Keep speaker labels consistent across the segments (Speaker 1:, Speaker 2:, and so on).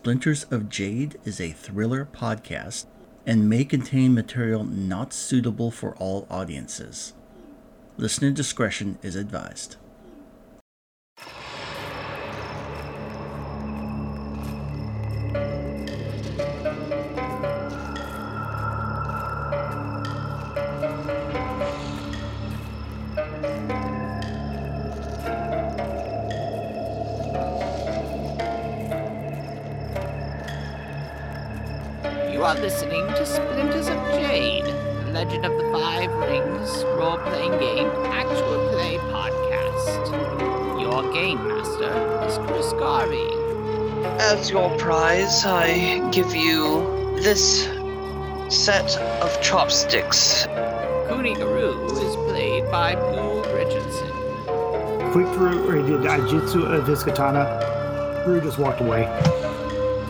Speaker 1: Splinters of Jade is a thriller podcast and may contain material not suitable for all audiences. Listener discretion is advised.
Speaker 2: Quick through, or he did Iaijutsu of uh, his katana. Guru just walked away.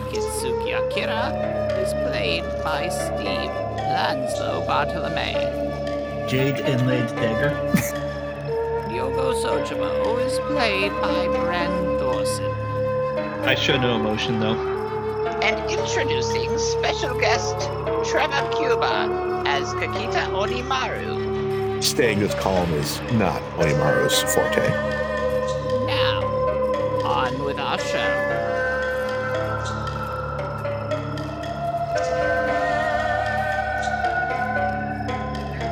Speaker 3: Kitsuki Akira is played by Steve Lanslow Bartolome.
Speaker 1: Jade Inlaid Dagger.
Speaker 3: Yogo Sojibo is played by Bren Thorson.
Speaker 4: I show no emotion though.
Speaker 3: And introducing special guest Trevor Cuba as Kakita Onimaru.
Speaker 5: Staying this calm is not Onimaru's forte.
Speaker 3: With our show.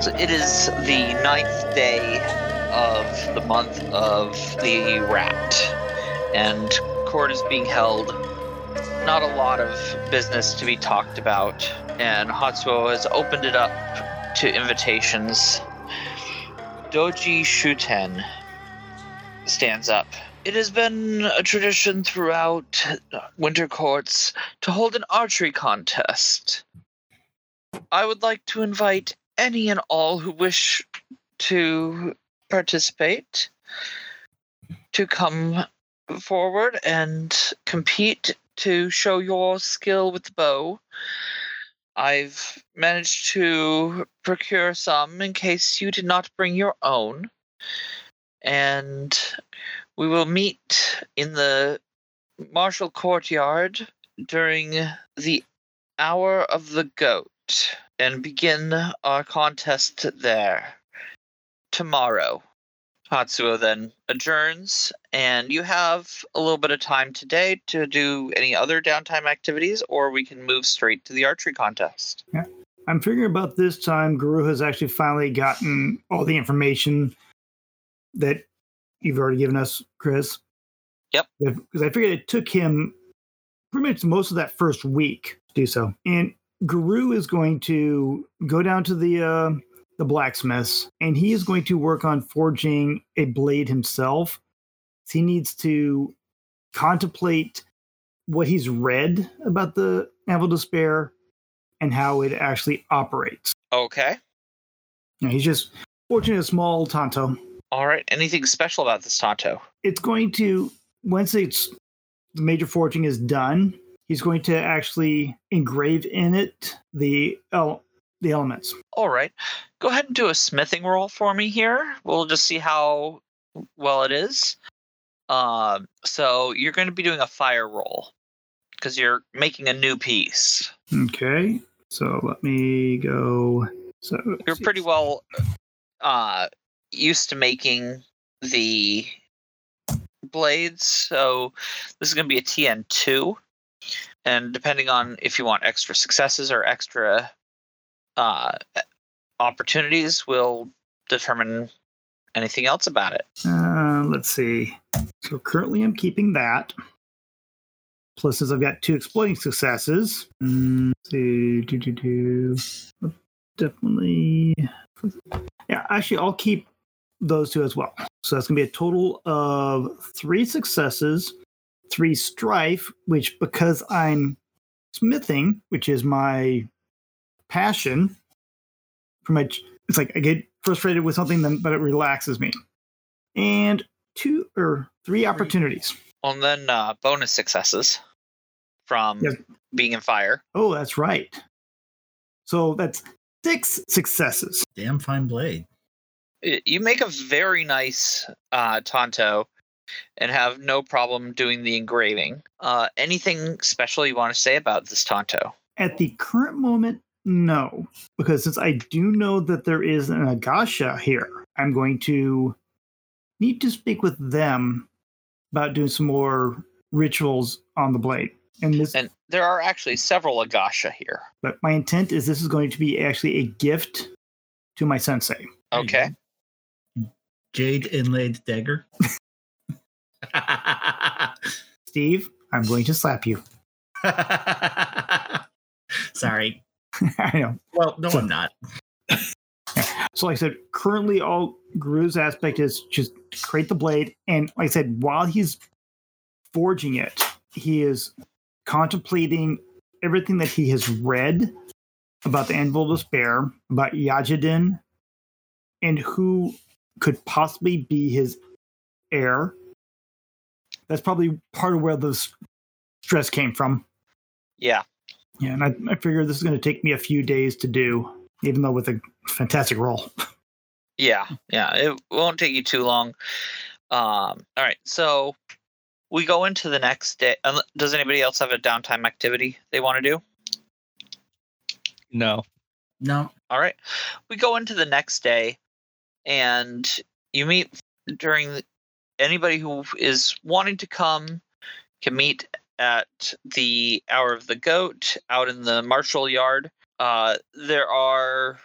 Speaker 6: So it is the ninth day of the month of the rat, and court is being held. Not a lot of business to be talked about, and Hatsuo has opened it up to invitations. Doji Shuten stands up. It has been a tradition throughout winter courts to hold an archery contest. I would like to invite any and all who wish to participate to come forward and compete to show your skill with the bow. I've managed to procure some in case you did not bring your own. And we will meet in the martial courtyard during the hour of the goat and begin our contest there tomorrow. Hatsuo then adjourns, and you have a little bit of time today to do any other downtime activities, or we can move straight to the archery contest. Yeah.
Speaker 2: I'm figuring about this time, Guru has actually finally gotten all the information that you've already given us, Chris.
Speaker 6: Yep.
Speaker 2: Because I figured it took him pretty much most of that first week to do so. And Guru is going to go down to the uh, the blacksmiths, and he is going to work on forging a blade himself. He needs to contemplate what he's read about the Anvil Despair and how it actually operates.
Speaker 6: Okay.
Speaker 2: Know, he's just forging a small tanto.
Speaker 6: All right. Anything special about this tanto?
Speaker 2: It's going to once it's the major forging is done, he's going to actually engrave in it the el- the elements.
Speaker 6: All right. Go ahead and do a smithing roll for me here. We'll just see how well it is. Um, so you're going to be doing a fire roll because you're making a new piece.
Speaker 2: Okay. So let me go. So
Speaker 6: You're pretty well uh, used to making the blades, so this is going to be a TN2. And depending on if you want extra successes or extra uh, opportunities, will determine anything else about it.
Speaker 2: Uh, let's see. So currently I'm keeping that. Plus, since I've got two exploiting successes, mm, see, do, do, do. definitely. Yeah, actually, I'll keep those two as well. So that's going to be a total of three successes, three strife, which because I'm smithing, which is my passion, pretty much it's like I get frustrated with something, then but it relaxes me. And two or three opportunities.
Speaker 6: And then uh, bonus successes from
Speaker 2: Yes.
Speaker 6: being in fire.
Speaker 2: Oh, that's right. So that's six successes.
Speaker 1: Damn fine blade.
Speaker 6: You make a very nice uh, tanto. and have no problem doing the engraving. Uh, anything special you want to say about this tanto?
Speaker 2: At the current moment, no, because since I do know that there is an Agasha here, I'm going to need to speak with them about doing some more rituals on the blade. And this,
Speaker 6: And there are actually several Agasha here.
Speaker 2: but my intent is this is going to be actually a gift to my sensei.
Speaker 6: Okay.
Speaker 1: Jade inlaid dagger.
Speaker 2: Steve, I'm going to slap you.
Speaker 1: Sorry.
Speaker 2: I know.
Speaker 1: Well, no, I'm not.
Speaker 2: So, like I said, currently all Guru's aspect is just create the blade, and like I said, while he's forging it, he is contemplating everything that he has read about the Anvil of Despair, about Yajidin, and who could possibly be his heir. That's probably part of where the stress came from.
Speaker 6: Yeah.
Speaker 2: Yeah, and I, I figure this is going to take me a few days to do, even though with a fantastic roll.
Speaker 6: Yeah. Yeah. It won't take you too long. Um, all right. So we go into the next day. Does anybody else have a downtime activity they want to do?
Speaker 4: No.
Speaker 1: No.
Speaker 6: All right. We go into the next day and you meet during the, anybody who is wanting to come can meet at the hour of the goat out in the marshal yard. Uh, there are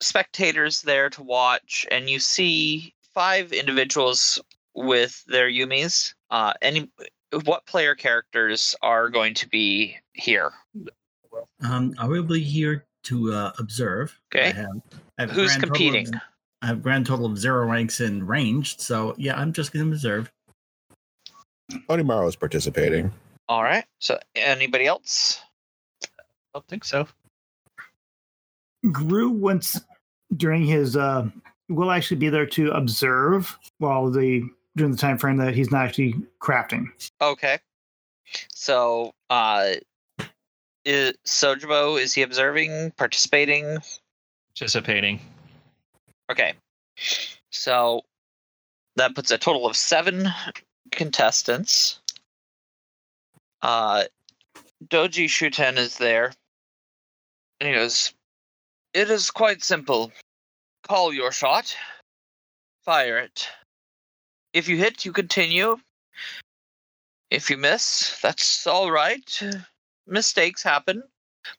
Speaker 6: spectators there to watch, and you see five individuals with their yumis. Uh, any what player characters are going to be here?
Speaker 1: Um, I will be here to uh, observe.
Speaker 6: Okay.
Speaker 1: Have, have
Speaker 6: Who's
Speaker 1: grand total of-
Speaker 6: competing?
Speaker 1: I have a grand total of zero ranks in ranged, so yeah, I'm just going to observe.
Speaker 5: Onimaru is participating.
Speaker 6: All right. So anybody else?
Speaker 4: I don't think so.
Speaker 2: Gru once during his uh will actually be there to observe while the during the time frame that he's not actually crafting.
Speaker 6: Okay. So, uh, is Sojibo, is he observing, participating?
Speaker 4: Participating.
Speaker 6: Okay. So that puts a total of seven contestants. Uh, Doji Shuten is there. And he goes, It is quite simple. Call your shot, fire it. If you hit, you continue. If you miss, that's all right. Mistakes happen.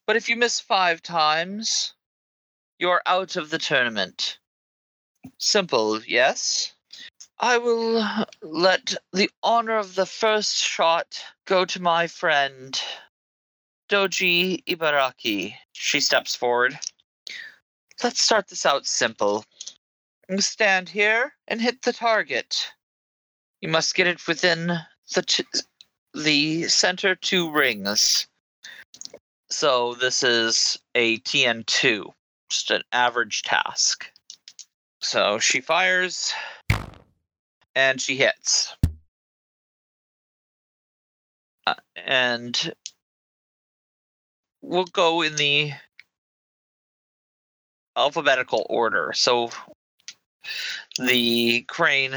Speaker 6: But if you miss five times, you're out of the tournament. Simple, yes? I will let the honor of the first shot go to my friend, Doji Ibaraki. She steps forward. Let's start this out simple. Stand here and hit the target. You must get it within the t- the center two rings. So this is a TN2, just an average task. So she fires and she hits. Uh, and we'll go in the alphabetical order. So the crane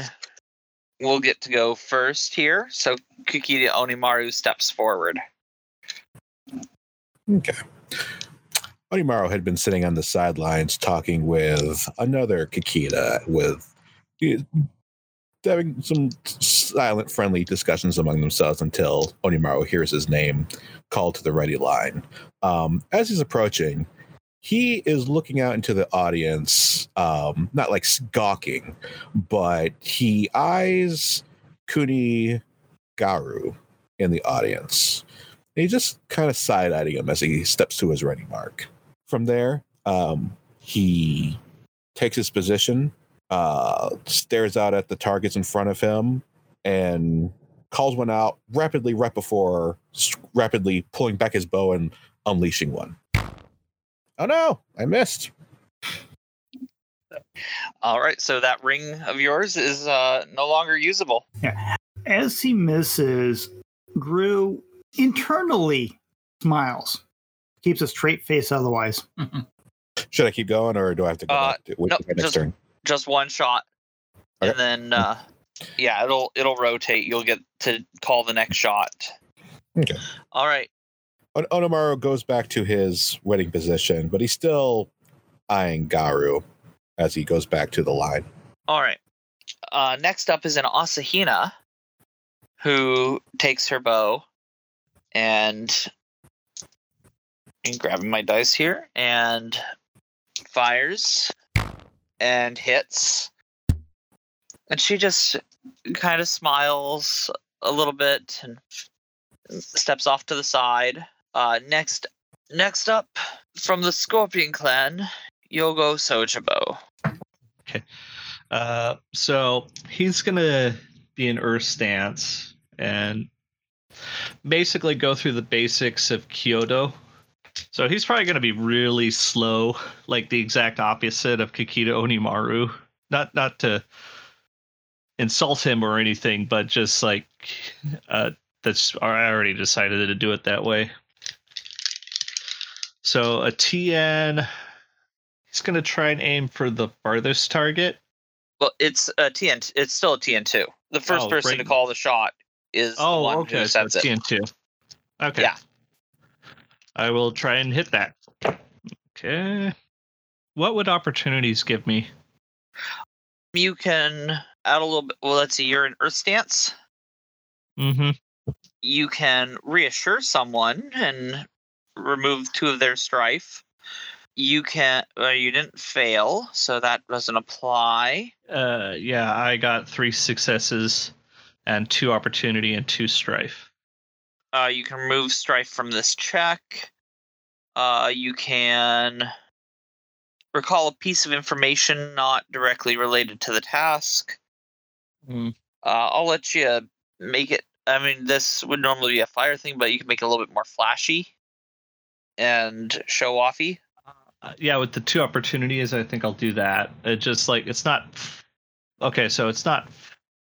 Speaker 6: will get to go first here. So Kakita Onimaru steps forward.
Speaker 5: Okay. Onimaru had been sitting on the sidelines talking with another Kakita, with having some silent, friendly discussions among themselves until Onimaru hears his name called to the ready line. Um, as he's approaching, he is looking out into the audience, um, not like gawking, but he eyes Kuni Garu in the audience. He's just kind of side eyeing him as he steps to his ready mark. From there, um, he takes his position, uh, stares out at the targets in front of him, and calls one out rapidly right before rapidly pulling back his bow and unleashing one. Oh no, I missed.
Speaker 6: All right, so that ring of yours is uh, no longer usable. Yeah.
Speaker 2: As he misses, Gru internally smiles, keeps a straight face otherwise.
Speaker 5: Should I keep going or do I have to go
Speaker 6: Uh,
Speaker 5: back to wait
Speaker 6: no,
Speaker 5: my next
Speaker 6: just-
Speaker 5: turn?
Speaker 6: Just one shot,
Speaker 5: Okay.
Speaker 6: and then uh, Yeah, it'll it'll rotate. You'll get to call the next shot.
Speaker 5: Okay.
Speaker 6: All right.
Speaker 5: On- Onimaru goes back to his wedding position, but he's still eyeing Garu as he goes back to the line.
Speaker 6: All right. Uh, next up is an Asahina who takes her bow and Grabbing my dice here and fires and hits. And she just kind of smiles a little bit and steps off to the side. Uh, next, next up from the Scorpion Clan, Yogo Sojibo.
Speaker 4: Okay uh, so he's gonna be in Earth stance and basically go through the basics of Kyudo. So he's probably gonna be really slow, like the exact opposite of Kakita Onimaru. Not not to insult him or anything, but just like uh, that's I already decided to do it that way. So a TN, he's gonna try and aim for the farthest target.
Speaker 6: Well, it's a TN. It's still a TN two. The first
Speaker 4: Oh,
Speaker 6: person
Speaker 4: right.
Speaker 6: to call the shot is the
Speaker 4: Oh,
Speaker 6: one
Speaker 4: okay. So
Speaker 6: it.
Speaker 4: TN2. Okay.
Speaker 6: Yeah.
Speaker 4: I will try and hit that. Okay. What would opportunities give me?
Speaker 6: You can add a little bit. Well, let's see. You're in Earth stance.
Speaker 4: Mm-hmm.
Speaker 6: You can reassure someone and remove two of their strife. You can. Uh, you didn't fail, so that doesn't apply.
Speaker 4: Uh, yeah, I got three successes and two opportunity and two strife.
Speaker 6: Uh, you can remove strife from this check. Uh, you can recall a piece of information not directly related to the task.
Speaker 4: Mm.
Speaker 6: Uh, I'll let you make it. I mean, this would normally be a fire thing, but you can make it a little bit more flashy and show offy.
Speaker 4: Uh, yeah, with the two opportunities, I think I'll do that. It just like it's not. Okay, so it's not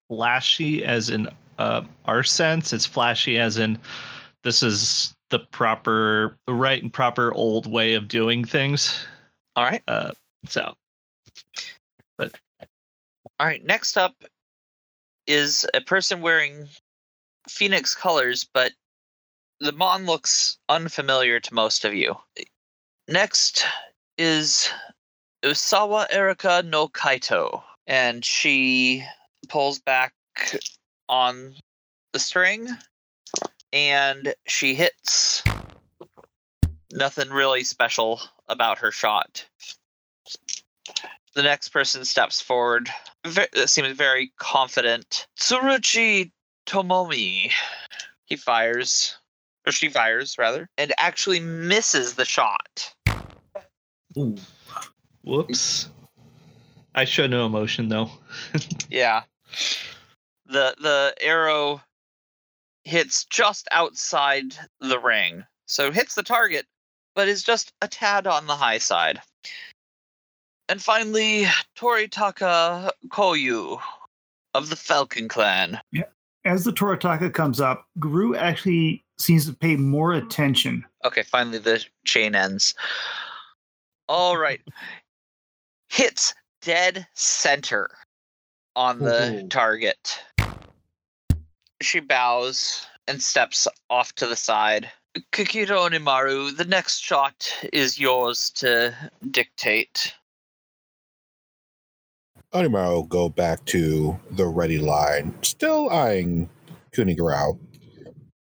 Speaker 4: flashy as in uh, our sense. It's flashy as in this is the proper, right and proper old way of doing things.
Speaker 6: All right.
Speaker 4: Uh, so but
Speaker 6: All right. Next up is a person wearing Phoenix colors, but the Mon looks unfamiliar to most of you. Next is Usawa Erika no Kaito, and she pulls back on the string and she hits. Nothing really special about her shot. The next person steps forward, ve- seems very confident. Tsuruchi Tomomi. He fires, or she fires rather, and actually misses the shot.
Speaker 2: Ooh.
Speaker 4: whoops. I show no emotion though.
Speaker 6: Yeah. The the arrow hits just outside the ring. So hits the target, but is just a tad on the high side. And finally, Toritaka Koyu of the Falcon Clan.
Speaker 2: As the Toritaka comes up, Gru actually seems to pay more attention.
Speaker 6: Okay, finally the chain ends. All right. Hits dead center on the
Speaker 2: Ooh.
Speaker 6: target. She bows and steps off to the side. Kakita Onimaru, the next shot is yours to dictate.
Speaker 5: Onimaru will go back to the ready line, still eyeing Kuni Garu.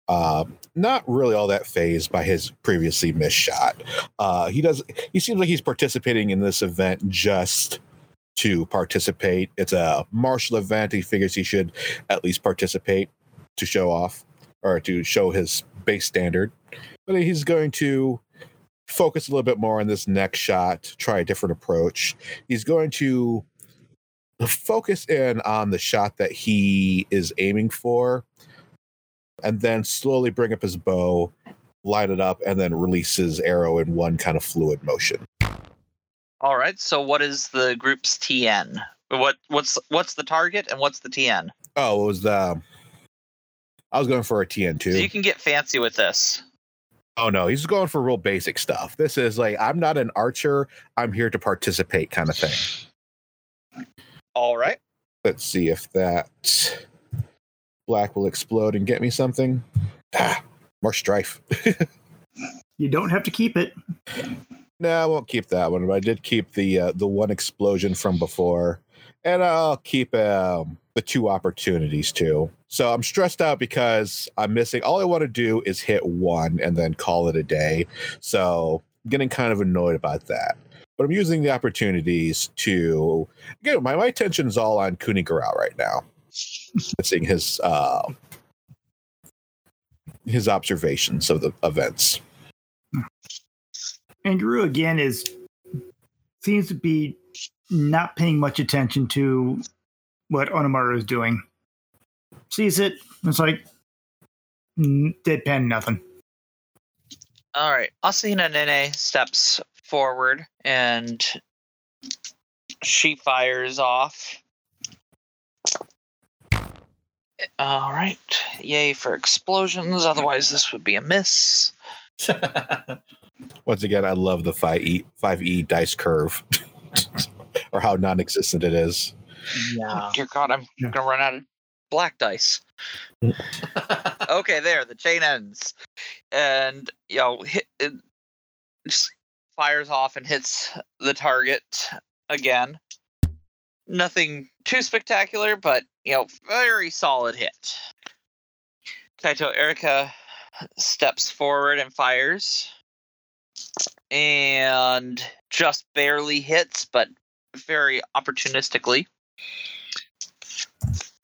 Speaker 5: Uh, not really all that phased by his previously missed shot. Uh, he does. He seems like he's participating in this event just to participate. It's a martial event. He figures he should at least participate to show off or to show his base standard. But he's going to focus a little bit more on this next shot. Try a different approach. He's going to focus in on the shot that he is aiming for and then slowly bring up his bow line it up and then release his arrow in one kind of fluid motion
Speaker 6: All right. So what is the group's TN? What what's what's the target and what's the TN?
Speaker 5: oh it was the i was going for a tn2
Speaker 6: So you can get fancy with this.
Speaker 5: oh no he's going for real basic stuff this is like i'm not an archer i'm here to participate kind of thing
Speaker 6: All right.
Speaker 5: Let's see if that black will explode and get me something. Ah, more strife.
Speaker 2: You don't have to keep it.
Speaker 5: No, I won't keep that one. But I did keep the uh, the one explosion from before, and I'll keep um, the two opportunities too. So I'm stressed out because I'm missing. All I want to do is hit one and then call it a day. So I'm getting kind of annoyed about that. But I'm using the opportunities to again. My my attention is all on Kuni Garu right now. seeing his uh, his observations of the events.
Speaker 2: And Guru again is seems to be not paying much attention to what Onimaru is doing. Sees it, it's like deadpan nothing.
Speaker 6: All right. Asahina Nene steps forward and she fires off. All right. Yay for explosions. Otherwise, this would be a miss.
Speaker 5: Once again, I love the five E five E dice curve, or how non-existent it is.
Speaker 3: Yeah.
Speaker 6: Oh, dear God, I'm
Speaker 2: Yeah.
Speaker 6: gonna run out of black dice. okay, there, the chain ends, and you know, hit it just fires off and hits the target again. Nothing too spectacular, but you know, very solid hit. Kaito Erica steps forward and fires, and just barely hits, but very opportunistically.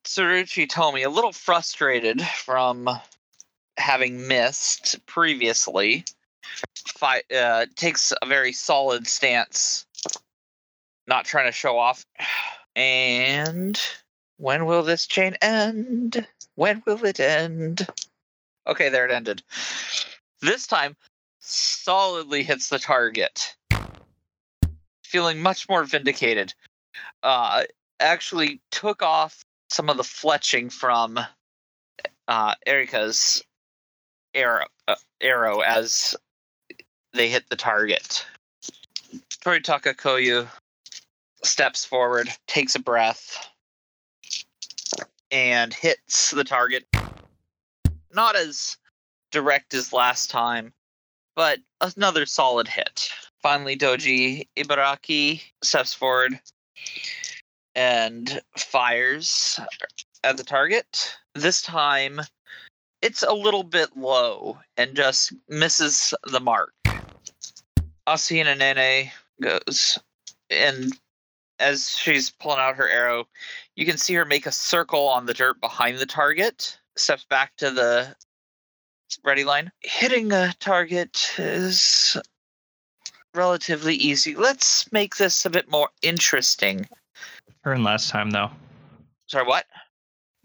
Speaker 6: Tsuruchi Tomi, a little frustrated from having missed previously, fi- uh, takes a very solid stance, not trying to show off. And when will this chain end? When will it end? Okay, there it ended. This time, solidly hits the target. Feeling much more vindicated. Uh, actually took off some of the fletching from uh, Erika's arrow, uh, arrow as they hit the target. Toritaka Koyu steps forward, takes a breath, and hits the target. Not as direct as last time, but another solid hit. Finally, Doji Ibaraki steps forward and fires at the target. This time, it's a little bit low and just misses the mark. Asahina Nene goes, and as she's pulling out her arrow, you can see her make a circle on the dirt behind the target, steps back to the ready line. Hitting a target is relatively easy. Let's make this a bit more interesting.
Speaker 4: Turn last time though.
Speaker 6: Sorry, what?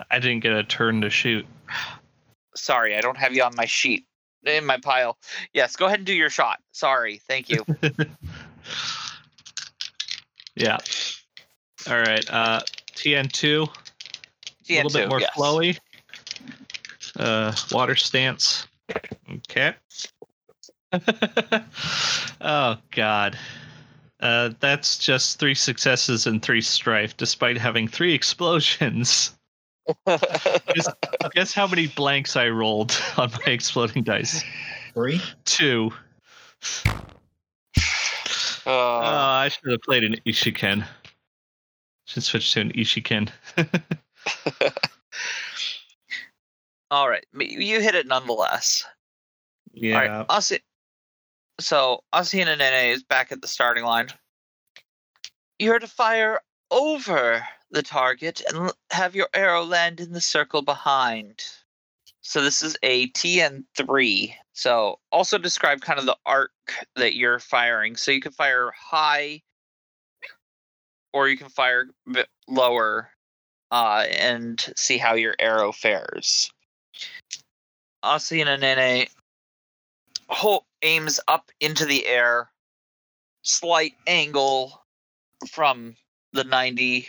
Speaker 4: I didn't get a turn to shoot.
Speaker 6: Sorry, I don't have you on my sheet in my pile. Yes, go ahead and do your shot. Sorry, thank you.
Speaker 4: yeah. All right. Uh, TN2. a little bit more
Speaker 6: yes.
Speaker 4: flowy. Uh, water stance. Okay. oh God. Uh, that's just three successes and three strife, despite having three explosions. Guess, guess how many blanks I rolled on my exploding dice?
Speaker 1: Three?
Speaker 4: Two.
Speaker 6: Uh,
Speaker 4: Oh, I should have played an Ishiken. Should switch to an Ishiken.
Speaker 6: All right, you hit it nonetheless.
Speaker 4: yeah.
Speaker 6: All right, Asi- so Asahina Nene is back at the starting line. You're to fire over the target and have your arrow land in the circle behind. So this is a TN3. So also describe kind of the arc that you're firing. So you can fire high, or you can fire a bit lower, uh, and see how your arrow fares. Asahina Nene ho- aims up into the air, slight angle from the 90,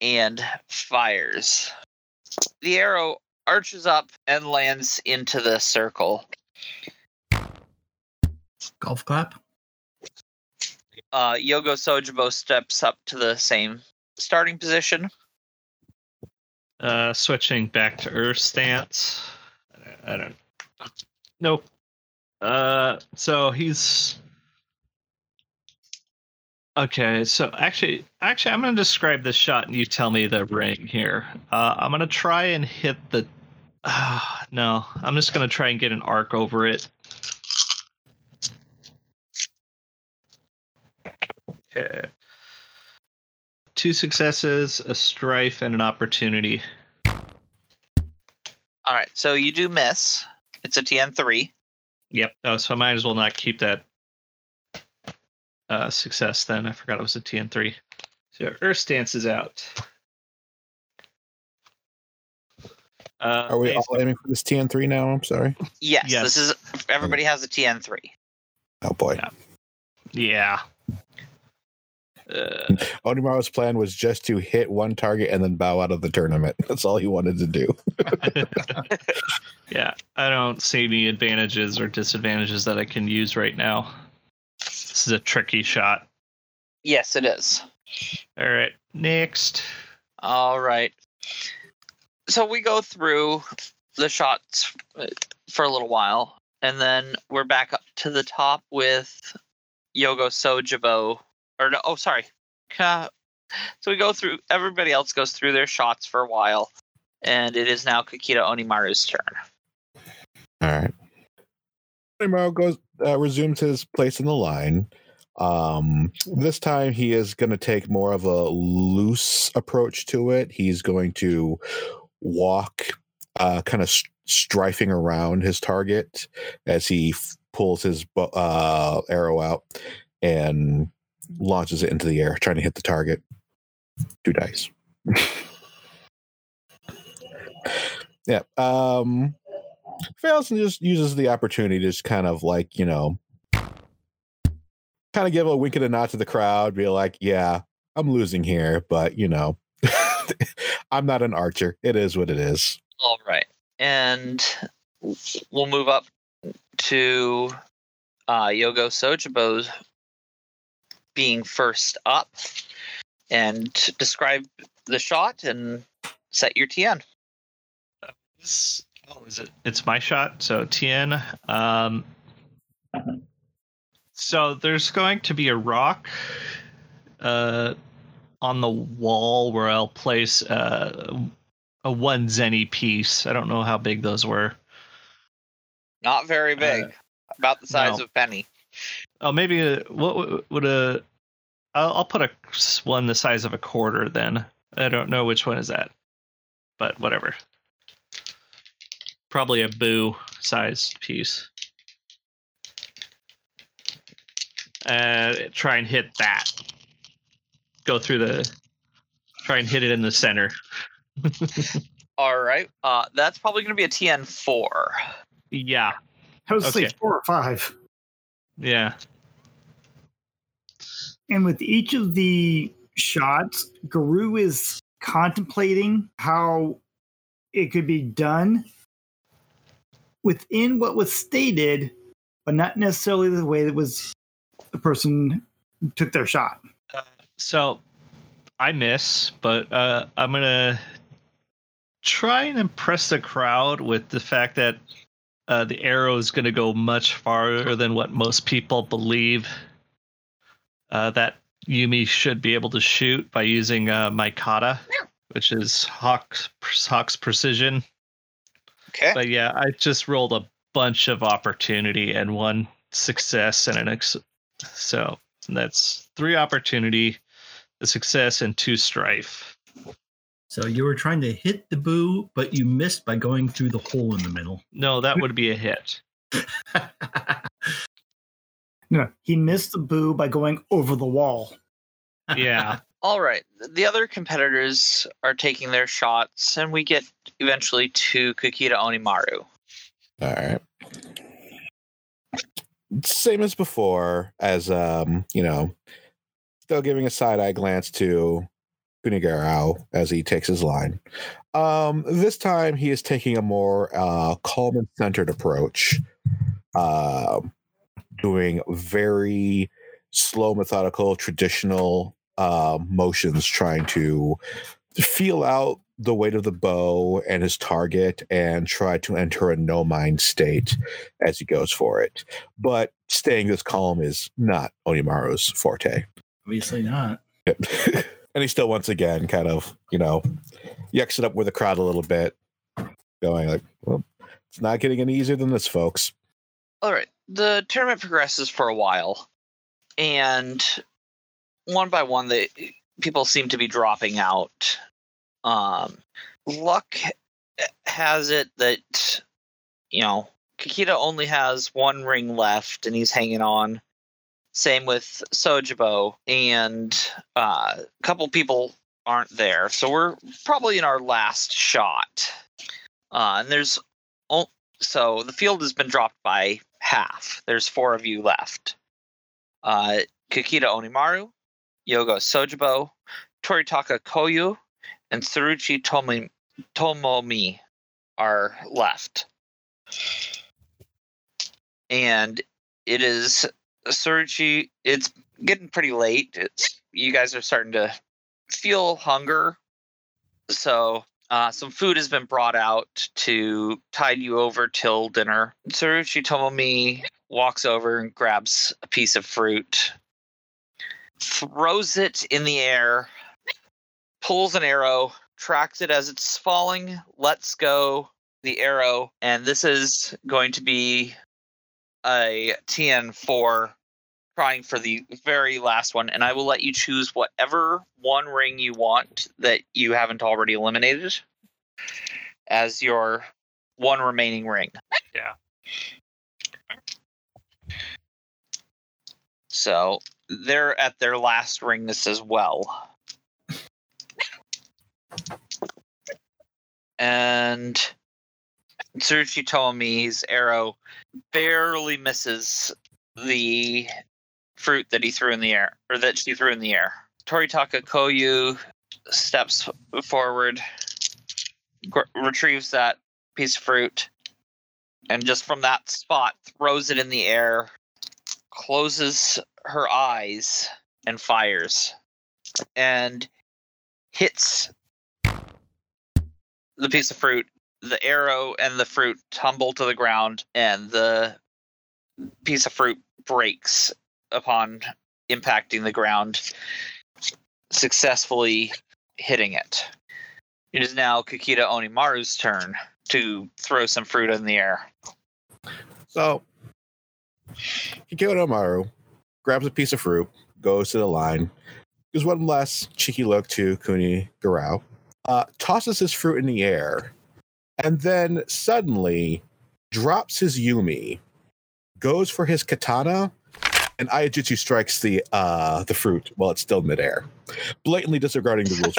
Speaker 6: and fires. The arrow arches up and lands into the circle.
Speaker 1: Golf clap?
Speaker 6: Uh, Yogo Sojibo steps up to the same starting position.
Speaker 4: Uh, switching back to Earth stance. I don't. Nope. Uh, so he's. Okay, so actually, actually, I'm going to describe this shot, and you tell me the ring here. Uh, I'm going to try and hit the. Uh, no, I'm just going to try and get an arc over it. Okay. Two successes, a strife, and an opportunity.
Speaker 6: All right, so you do miss. It's a TN three.
Speaker 4: Yep. Oh, so I might as well not keep that uh, success then. I forgot it was a TN3. So Earth Stance is out. Uh,
Speaker 5: Are we
Speaker 4: base-
Speaker 5: all aiming for this TN3 now? I'm sorry.
Speaker 6: Yes,
Speaker 4: Yes.
Speaker 6: this is everybody has a TN three.
Speaker 5: Oh boy.
Speaker 4: Yeah. Uh,
Speaker 5: Onimaru's plan was just to hit one target and then bow out of the tournament. That's all he wanted to do.
Speaker 4: yeah. I don't see any advantages or disadvantages that I can use right now. This is a tricky shot.
Speaker 6: Yes, it is.
Speaker 4: All right. Next.
Speaker 6: All right. So we go through the shots uh, for a little while, and then we're back up to the top with Yogo Sojibo. Or no, oh, sorry. Uh, so we go through. Everybody else goes through their shots for a while, and it is now Kakita Onimaru's turn.
Speaker 5: All right. Onimaru goes uh, resumes his place in the line. Um, this time he is going to take more of a loose approach to it. He's going to walk, uh, kind of st- strifing around his target as he f- pulls his bo- uh, arrow out and launches it into the air, trying to hit the target. Two dice. yeah. Um, fails and just uses the opportunity to just kind of like you know kind of give a wink and a nod to the crowd be like yeah i'm losing here but you know i'm not an archer it is what it is
Speaker 6: All right, and we'll move up to uh, Yogo Sojibo's being first up, and describe the shot and set your TN.
Speaker 4: This, oh, is it? It's my shot. So TN. Um, so there's going to be a rock uh, on the wall where I'll place uh, a one zeni piece. I don't know how big those were.
Speaker 6: Not very big,
Speaker 4: Uh,
Speaker 6: about the size
Speaker 4: no.
Speaker 6: of Penny.
Speaker 4: Oh, maybe a, what would- would a? I'll, I'll put a one the size of a quarter. Then I don't know which one is that, but whatever. Probably a bu size piece. Uh, try and hit that. Go through the. Try and hit it in the center.
Speaker 6: All right, uh, that's probably going to be a TN four.
Speaker 4: Yeah,
Speaker 2: I was
Speaker 4: Okay.
Speaker 2: say four or five.
Speaker 4: Yeah.
Speaker 2: And with each of the shots, Guru is contemplating how it could be done within what was stated, but not necessarily the way that was the person took their shot.
Speaker 4: So I miss, but uh, I'm gonna try and impress the crowd with the fact that uh, the arrow is gonna go much farther than what most people believe. Uh, that Yumi should be able to shoot by using uh, my kata, which is Hawk's Hawk's precision.
Speaker 6: Okay.
Speaker 4: But yeah, I just rolled a bunch of opportunity and one success and an ex- so that's three opportunity, a success, and two strife.
Speaker 1: So you were trying to hit the bu, but you missed by going through the hole in the middle.
Speaker 4: No, that would be a hit.
Speaker 2: No, he missed the bu by going over the wall.
Speaker 4: Yeah.
Speaker 6: All right. The other competitors are taking their shots, and we get eventually to Kakita Onimaru.
Speaker 5: all right same as before as um you know still giving a side-eye glance to Kuni Garu as he takes his line um this time he is taking a more uh calm and centered approach uh, doing very slow methodical traditional uh, motions trying to feel out the weight of the bow and his target and try to enter a no mind state as he goes for it. But staying this calm is not Onimaru's forte.
Speaker 1: Obviously not.
Speaker 5: and he still once again kind of, you know, yucks it up with the crowd a little bit, going like, well, it's not getting any easier than this, folks.
Speaker 6: All right. The tournament progresses for a while, and one by one, the people seem to be dropping out. Um, luck has it that you know Kakita only has one ring left, and he's hanging on. Same with Sojibo, and uh, a couple people aren't there, so we're probably in our last shot. Uh, and there's so the field has been dropped by half. There's four of you left. Uh, Kakita Onimaru, Yogo Sojibo, Toritaka Koyu, and Tsuruchi Tomi, Tomomi are left. And it is Tsuruchi. It's getting pretty late. It's you guys are starting to feel hunger. So uh, some food has been brought out to tide you over till dinner. Tsuruchi Tomomi walks over and grabs a piece of fruit, throws it in the air, pulls an arrow, tracks it as it's falling, lets go the arrow, and this is going to be a TN4 trying for the very last one, and I will let you choose whatever one ring you want that you haven't already eliminated as your one remaining ring.
Speaker 4: Yeah.
Speaker 6: So they're at their last ringness as well. And Tsuruchi Tomomi's arrow barely misses the fruit that he threw in the air, or that she threw in the air. Toritaka Koyu steps forward, retrieves that piece of fruit, and just from that spot throws it in the air, closes her eyes, and fires, and hits the piece of fruit. The arrow and the fruit tumble to the ground, and the piece of fruit breaks upon impacting the ground, successfully hitting it. It is now Kakita Onimaru's turn to throw some fruit in the air.
Speaker 5: So Kakita Onimaru grabs a piece of fruit, goes to the line, gives one last cheeky look to Kuni Garu, uh, tosses his fruit in the air, and then suddenly drops his Yumi, goes for his katana, and Iaijutsu strikes the uh, the fruit while it's still midair, blatantly disregarding the rules.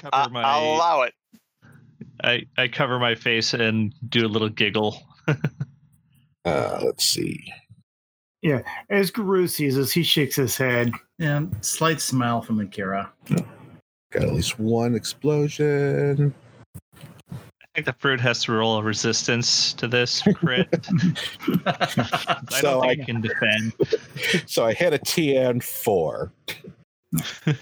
Speaker 5: for
Speaker 6: I-
Speaker 4: my,
Speaker 6: I'll allow it.
Speaker 4: I, I cover my face and do a little giggle.
Speaker 5: Uh, let's see.
Speaker 2: Yeah, as Guru sees this, he shakes his head.
Speaker 1: Yeah, slight smile from Akira.
Speaker 5: Got at least one explosion.
Speaker 4: I think the fruit has to roll a resistance to this crit. I
Speaker 5: So
Speaker 4: don't
Speaker 5: I-
Speaker 4: think I can defend.
Speaker 5: So I hit a TN four. and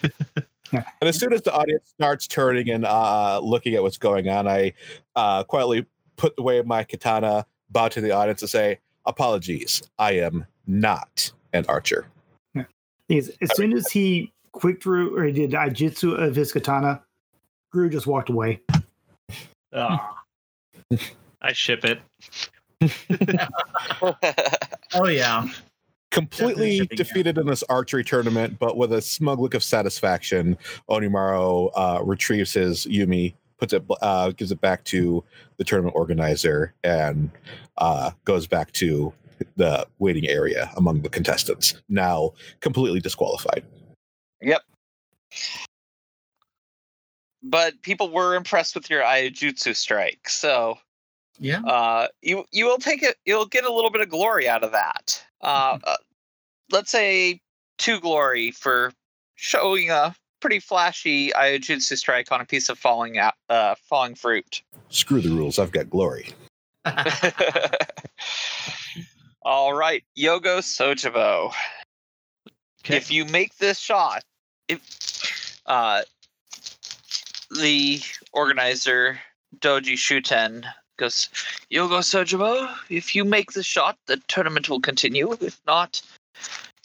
Speaker 5: as soon as the audience starts turning and uh, looking at what's going on, I uh, quietly put away my katana, bow to the audience, and say, "Apologies, I am not an archer."
Speaker 2: He's, as soon as he quick drew or he did Iaijutsu of his katana, Guru just walked away.
Speaker 4: Ah. I ship it.
Speaker 1: Oh yeah.
Speaker 5: Completely
Speaker 1: shipping, yeah.
Speaker 5: defeated in this archery tournament, but with a smug look of satisfaction, Onimaru uh, retrieves his Yumi, puts it, uh, gives it back to the tournament organizer, and uh, goes back to the waiting area among the contestants. Now completely disqualified.
Speaker 6: Yep. But people were impressed with your Iaijutsu strike, so
Speaker 1: Yeah.
Speaker 6: uh, you you will take it. You'll get a little bit of glory out of that. Uh, uh, let's say two glory for showing a pretty flashy Iaijutsu strike on a piece of falling out, uh, falling fruit.
Speaker 5: Screw the rules. I've got glory.
Speaker 6: All right, Yogo Sojibo.
Speaker 4: Okay.
Speaker 6: If you make this shot, if uh, the organizer Doji Shuten goes, Yogo Sojibo, if you make the shot, the tournament will continue. If not,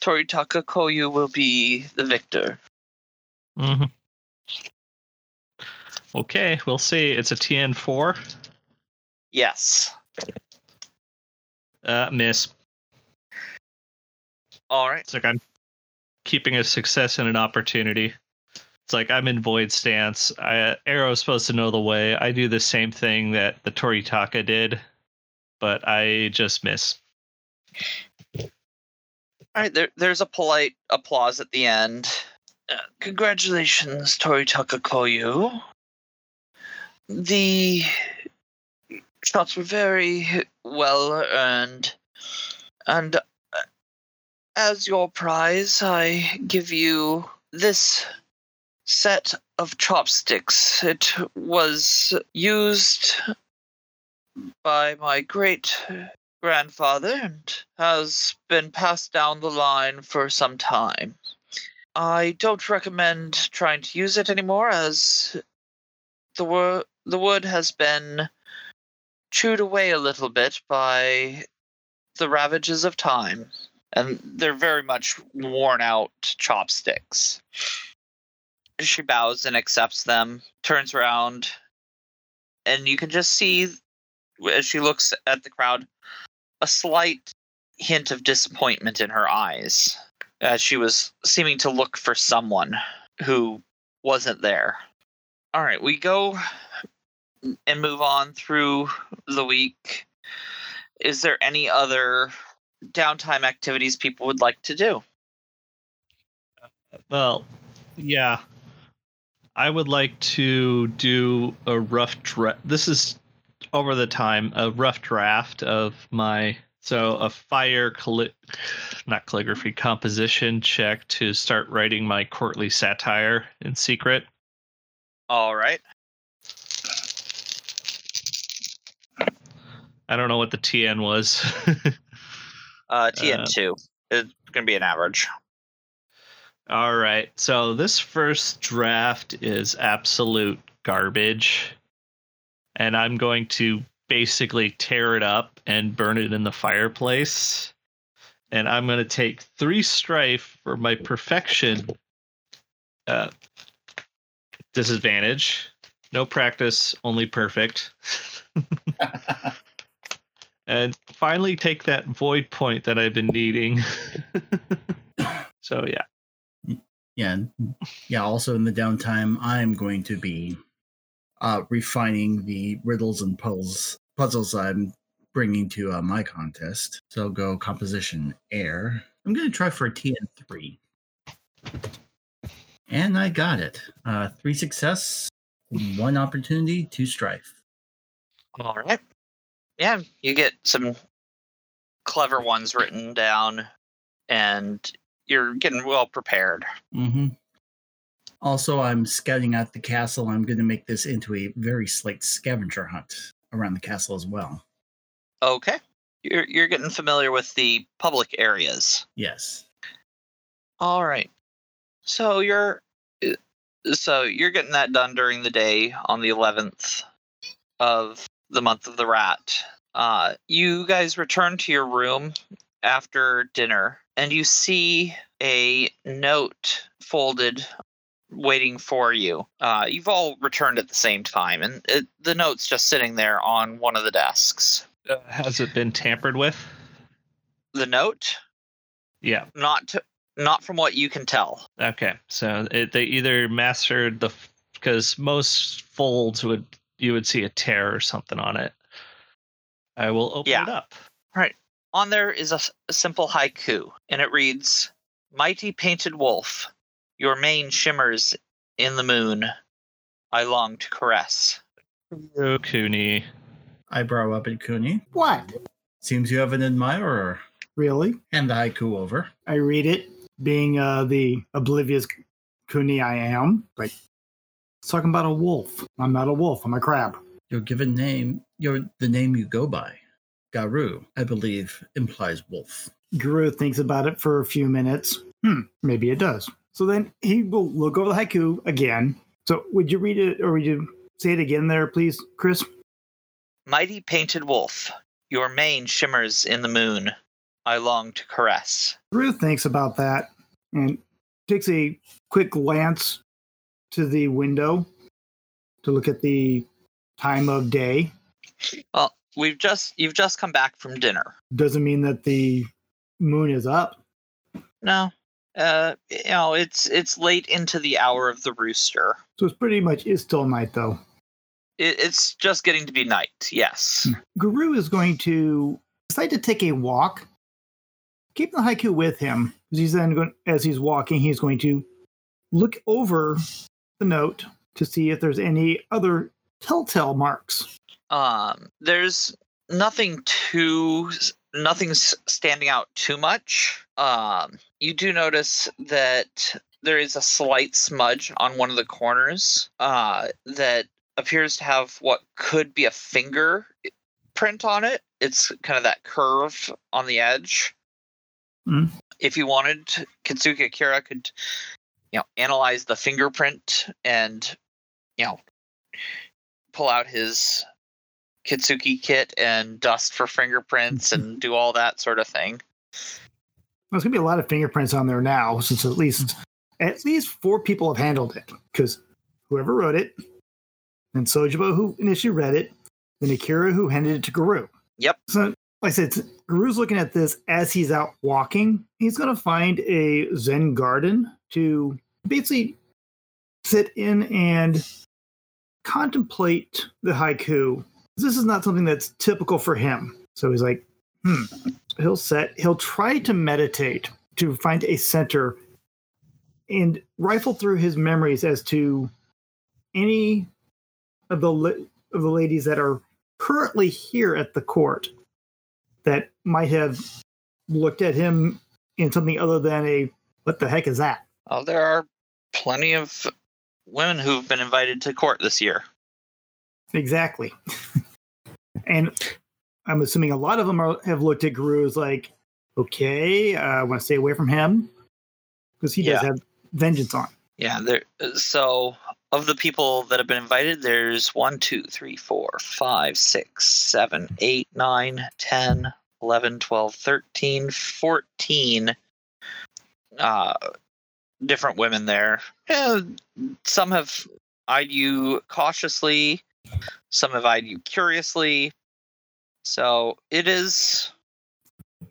Speaker 6: Toritaka Koyu will be the victor.
Speaker 4: hmm Okay, we'll see. It's a TN4.
Speaker 6: Yes.
Speaker 4: Uh, miss.
Speaker 6: All right.
Speaker 4: It's like I'm keeping a success and an opportunity. It's like I'm in void stance. I, Arrow's supposed to know the way. I do the same thing that the Toritaka did, but I just miss.
Speaker 6: All right. There, there's a polite applause at the end. Uh, congratulations, Toritaka Koyu. The shots were very well earned, and uh, as your prize, I give you this set of chopsticks. It was used by my great grandfather and has been passed down the line for some time. I don't recommend trying to use it anymore as the wo- the wood has been chewed away a little bit by the ravages of time and they're very much worn out chopsticks. She bows and accepts them, turns around, and you can just see as she looks at the crowd a slight hint of disappointment in her eyes as she was seeming to look for someone who wasn't there. All right, we go and move on through the week. Is there any other downtime activities people would like to do?
Speaker 4: Uh, well, yeah. I would like to do a rough draft. This is over the time a rough draft of my so a fire calli- not calligraphy composition check to start writing my courtly satire in secret.
Speaker 6: All right.
Speaker 4: I don't know what the TN was.
Speaker 6: Uh, TN2. It's going to be an average.
Speaker 4: All right. So this first draft is absolute garbage. And I'm going to basically tear it up and burn it in the fireplace. And I'm going to take three strife for my perfection uh, disadvantage. No practice, only perfect. and finally take that void point that I've been needing. so yeah.
Speaker 1: Yeah, yeah. Also, in the downtime, I'm going to be uh, refining the riddles and puzzles puzzles I'm bringing to uh, my contest. So go composition air. I'm going to try for a TN3, and I got it. Uh, three success, one opportunity, two strife.
Speaker 6: All right. Yeah, you get some clever ones written down, and you're getting well prepared.
Speaker 1: Mm-hmm. Also, I'm scouting out the castle. I'm going to make this into a very slight scavenger hunt around the castle as well.
Speaker 6: Okay. You're you're getting familiar with the public areas.
Speaker 1: Yes.
Speaker 6: All right. So you're uh, so you're getting that done during the day on the 11th of the month of the rat. Uh, you guys return to your room after dinner and you see a note folded waiting for you. Uh, you've all returned at the same time, and it, the note's just sitting there on one of the desks.
Speaker 4: Uh, has it been tampered with?
Speaker 6: The note,
Speaker 4: Yeah.
Speaker 6: not to, not from what you can tell.
Speaker 4: Okay. So it, they either mastered the because most folds would you would see a tear or something on it. I will open
Speaker 6: Yeah.
Speaker 4: it up.
Speaker 6: On there is a simple haiku, and it reads Mighty painted wolf, your mane shimmers in the moon. I long to caress.
Speaker 4: Oh, Kuni.
Speaker 1: Eyebrow up at Kuni.
Speaker 2: What?
Speaker 1: Seems you have an admirer.
Speaker 2: Really?
Speaker 1: And the haiku over.
Speaker 2: I read it, being uh, the oblivious Kuni I am. Like, it's talking about a wolf. I'm not a wolf. I'm a crab.
Speaker 1: Your given name, your the name you go by. Garu, I believe, implies wolf.
Speaker 2: Garu thinks about it for a few minutes. Hmm, maybe it does. So then he will look over the haiku again. So would you read it or would you say it again there, please, Chris?
Speaker 6: Mighty painted wolf, your mane shimmers in the moon. I long to caress.
Speaker 2: Garu thinks about that and takes a quick glance to the window to look at the time of day.
Speaker 6: Well, we've just you've just come back from dinner.
Speaker 2: Doesn't mean that the moon is up.
Speaker 6: No. Uh you know, it's it's late into the hour of the rooster.
Speaker 2: So it's pretty much is still night though.
Speaker 6: It, it's just getting to be night, yes.
Speaker 2: Garu is going to decide to take a walk. Keep the haiku with him. He's then going as he's walking, he's going to look over the note to see if there's any other telltale marks.
Speaker 6: Um there's nothing too nothing's standing out too much. Um you do notice that there is a slight smudge on one of the corners uh that appears to have what could be a finger print on it. It's kind of that curve on the edge.
Speaker 2: Mm.
Speaker 6: If you wanted, Kitsuki Akira could, you know, analyze the fingerprint and, you know, pull out his Kitsuki kit and dust for fingerprints and do all that sort of thing.
Speaker 2: There's gonna be a lot of fingerprints on there now, since at least at least four people have handled it. Because whoever wrote it, and Sojibo who initially read it, then Akira who handed it to Garu.
Speaker 6: Yep.
Speaker 2: So like I said, Garu's looking at this as he's out walking. He's gonna find a Zen garden to basically sit in and contemplate the haiku. This is not something that's typical for him. So he's like, hmm. He'll set, he'll try to meditate to find a center and rifle through his memories as to any of the of the ladies that are currently here at the court that might have looked at him in something other than a what the heck is that?
Speaker 6: Oh, there are plenty of women who've been invited to court this year.
Speaker 2: Exactly. and I'm assuming a lot of them are, have looked at Garu as like, okay, uh, I want to stay away from him because he does have vengeance on.
Speaker 6: Yeah, there. So of the people that have been invited, there's one, two, three, four, five, six, seven, eight, nine, ten, eleven, twelve, thirteen, fourteen. Uh, different women there. Yeah, some have eyed you cautiously. Some have eyed you curiously. So it is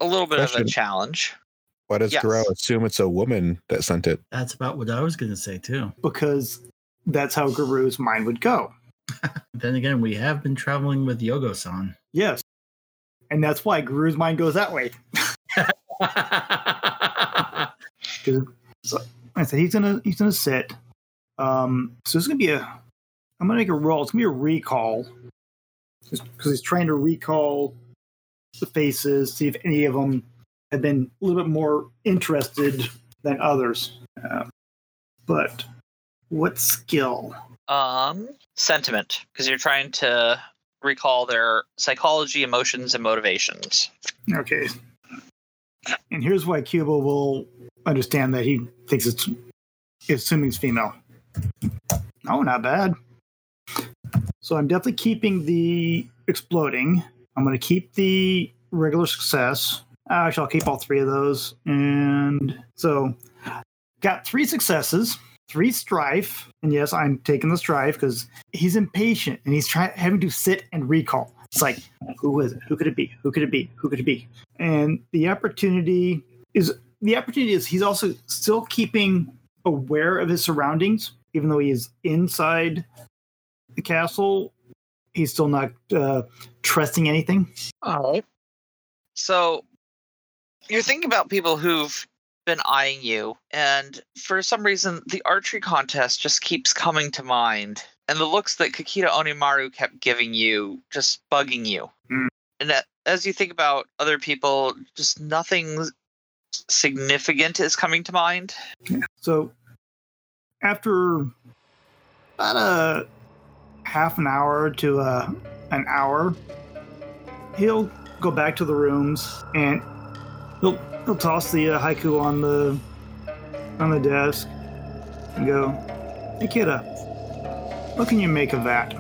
Speaker 6: a little bit of a challenge.
Speaker 5: Why does
Speaker 6: Yes.
Speaker 5: Garu assume it's a woman that sent it?
Speaker 1: That's about what I was going to say too.
Speaker 2: because that's how Garu's mind would go.
Speaker 1: Then again, we have been traveling with Yogo-san.
Speaker 2: Yes. And that's why Garu's mind goes that way. I said he's gonna he's gonna sit. Um, so this is gonna be a I'm gonna make a roll. It's gonna be a recall because he's trying to recall the faces, see if any of them have been a little bit more interested than others. Um, but what skill?
Speaker 6: Um, sentiment, because you're trying to recall their psychology, emotions, and motivations.
Speaker 2: Okay. And here's why Cuba will understand that he thinks it's assuming it's female. Oh, not bad. So I'm definitely keeping the exploding. I'm going to keep the regular success. Actually, I'll keep all three of those. And so, got three successes, three strife. And yes, I'm taking the strife because he's impatient and he's trying having to sit and recall. It's like, who is it? Who could it be? Who could it be? Who could it be? And the opportunity is the opportunity is he's also still keeping aware of his surroundings, even though he is inside the castle. He's still not uh, trusting anything.
Speaker 6: All right. So you're thinking about people who've been eyeing you, and for some reason, the archery contest just keeps coming to mind, and the looks that Kakita Onimaru kept giving you just bugging you.
Speaker 2: Mm.
Speaker 6: And that, as you think about other people, just nothing significant is coming to mind.
Speaker 2: So after about a half an hour to uh, an hour, he'll go back to the rooms and he'll he'll toss the uh, haiku on the on the desk and go, "Hey kidda, what can you make of that?"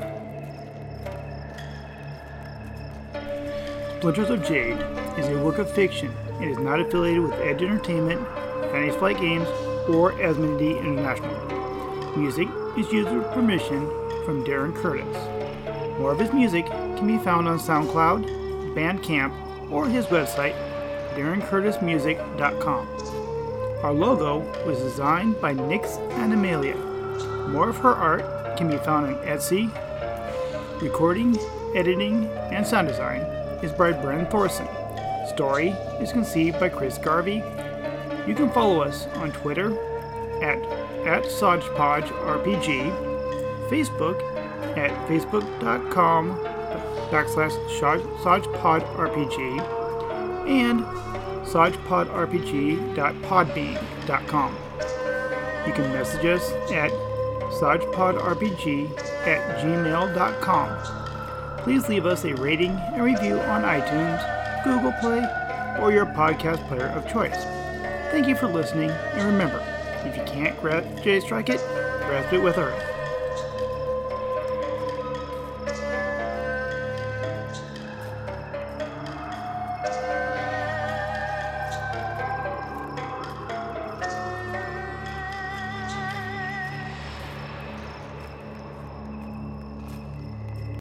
Speaker 2: Splinters of Jade is a work of fiction. It is not affiliated with Edge Entertainment, Fantasy Flight Games, or Asmodee International. Music is used with permission from Darren Curtis. More of his music can be found on SoundCloud, Bandcamp, or his website, DarrenCurtisMusic.com. Our logo was designed by Nix and Amelia. More of her art can be found on Etsy. Recording, editing, and sound design is by Brennan Thorson. Story is conceived by Chris Garvey. You can follow us on Twitter at, at SodgepodgeRPG, Facebook at facebook.com backslash SodgepodRPG, and SodgepodRPG.podbean.com. You can message us at SodgepodRPG at gmail.com. Please leave us a rating and review on iTunes, Google Play, or your podcast player of choice. Thank you for listening, and remember, if you can't grasp J Strike it, grasp it with Earth.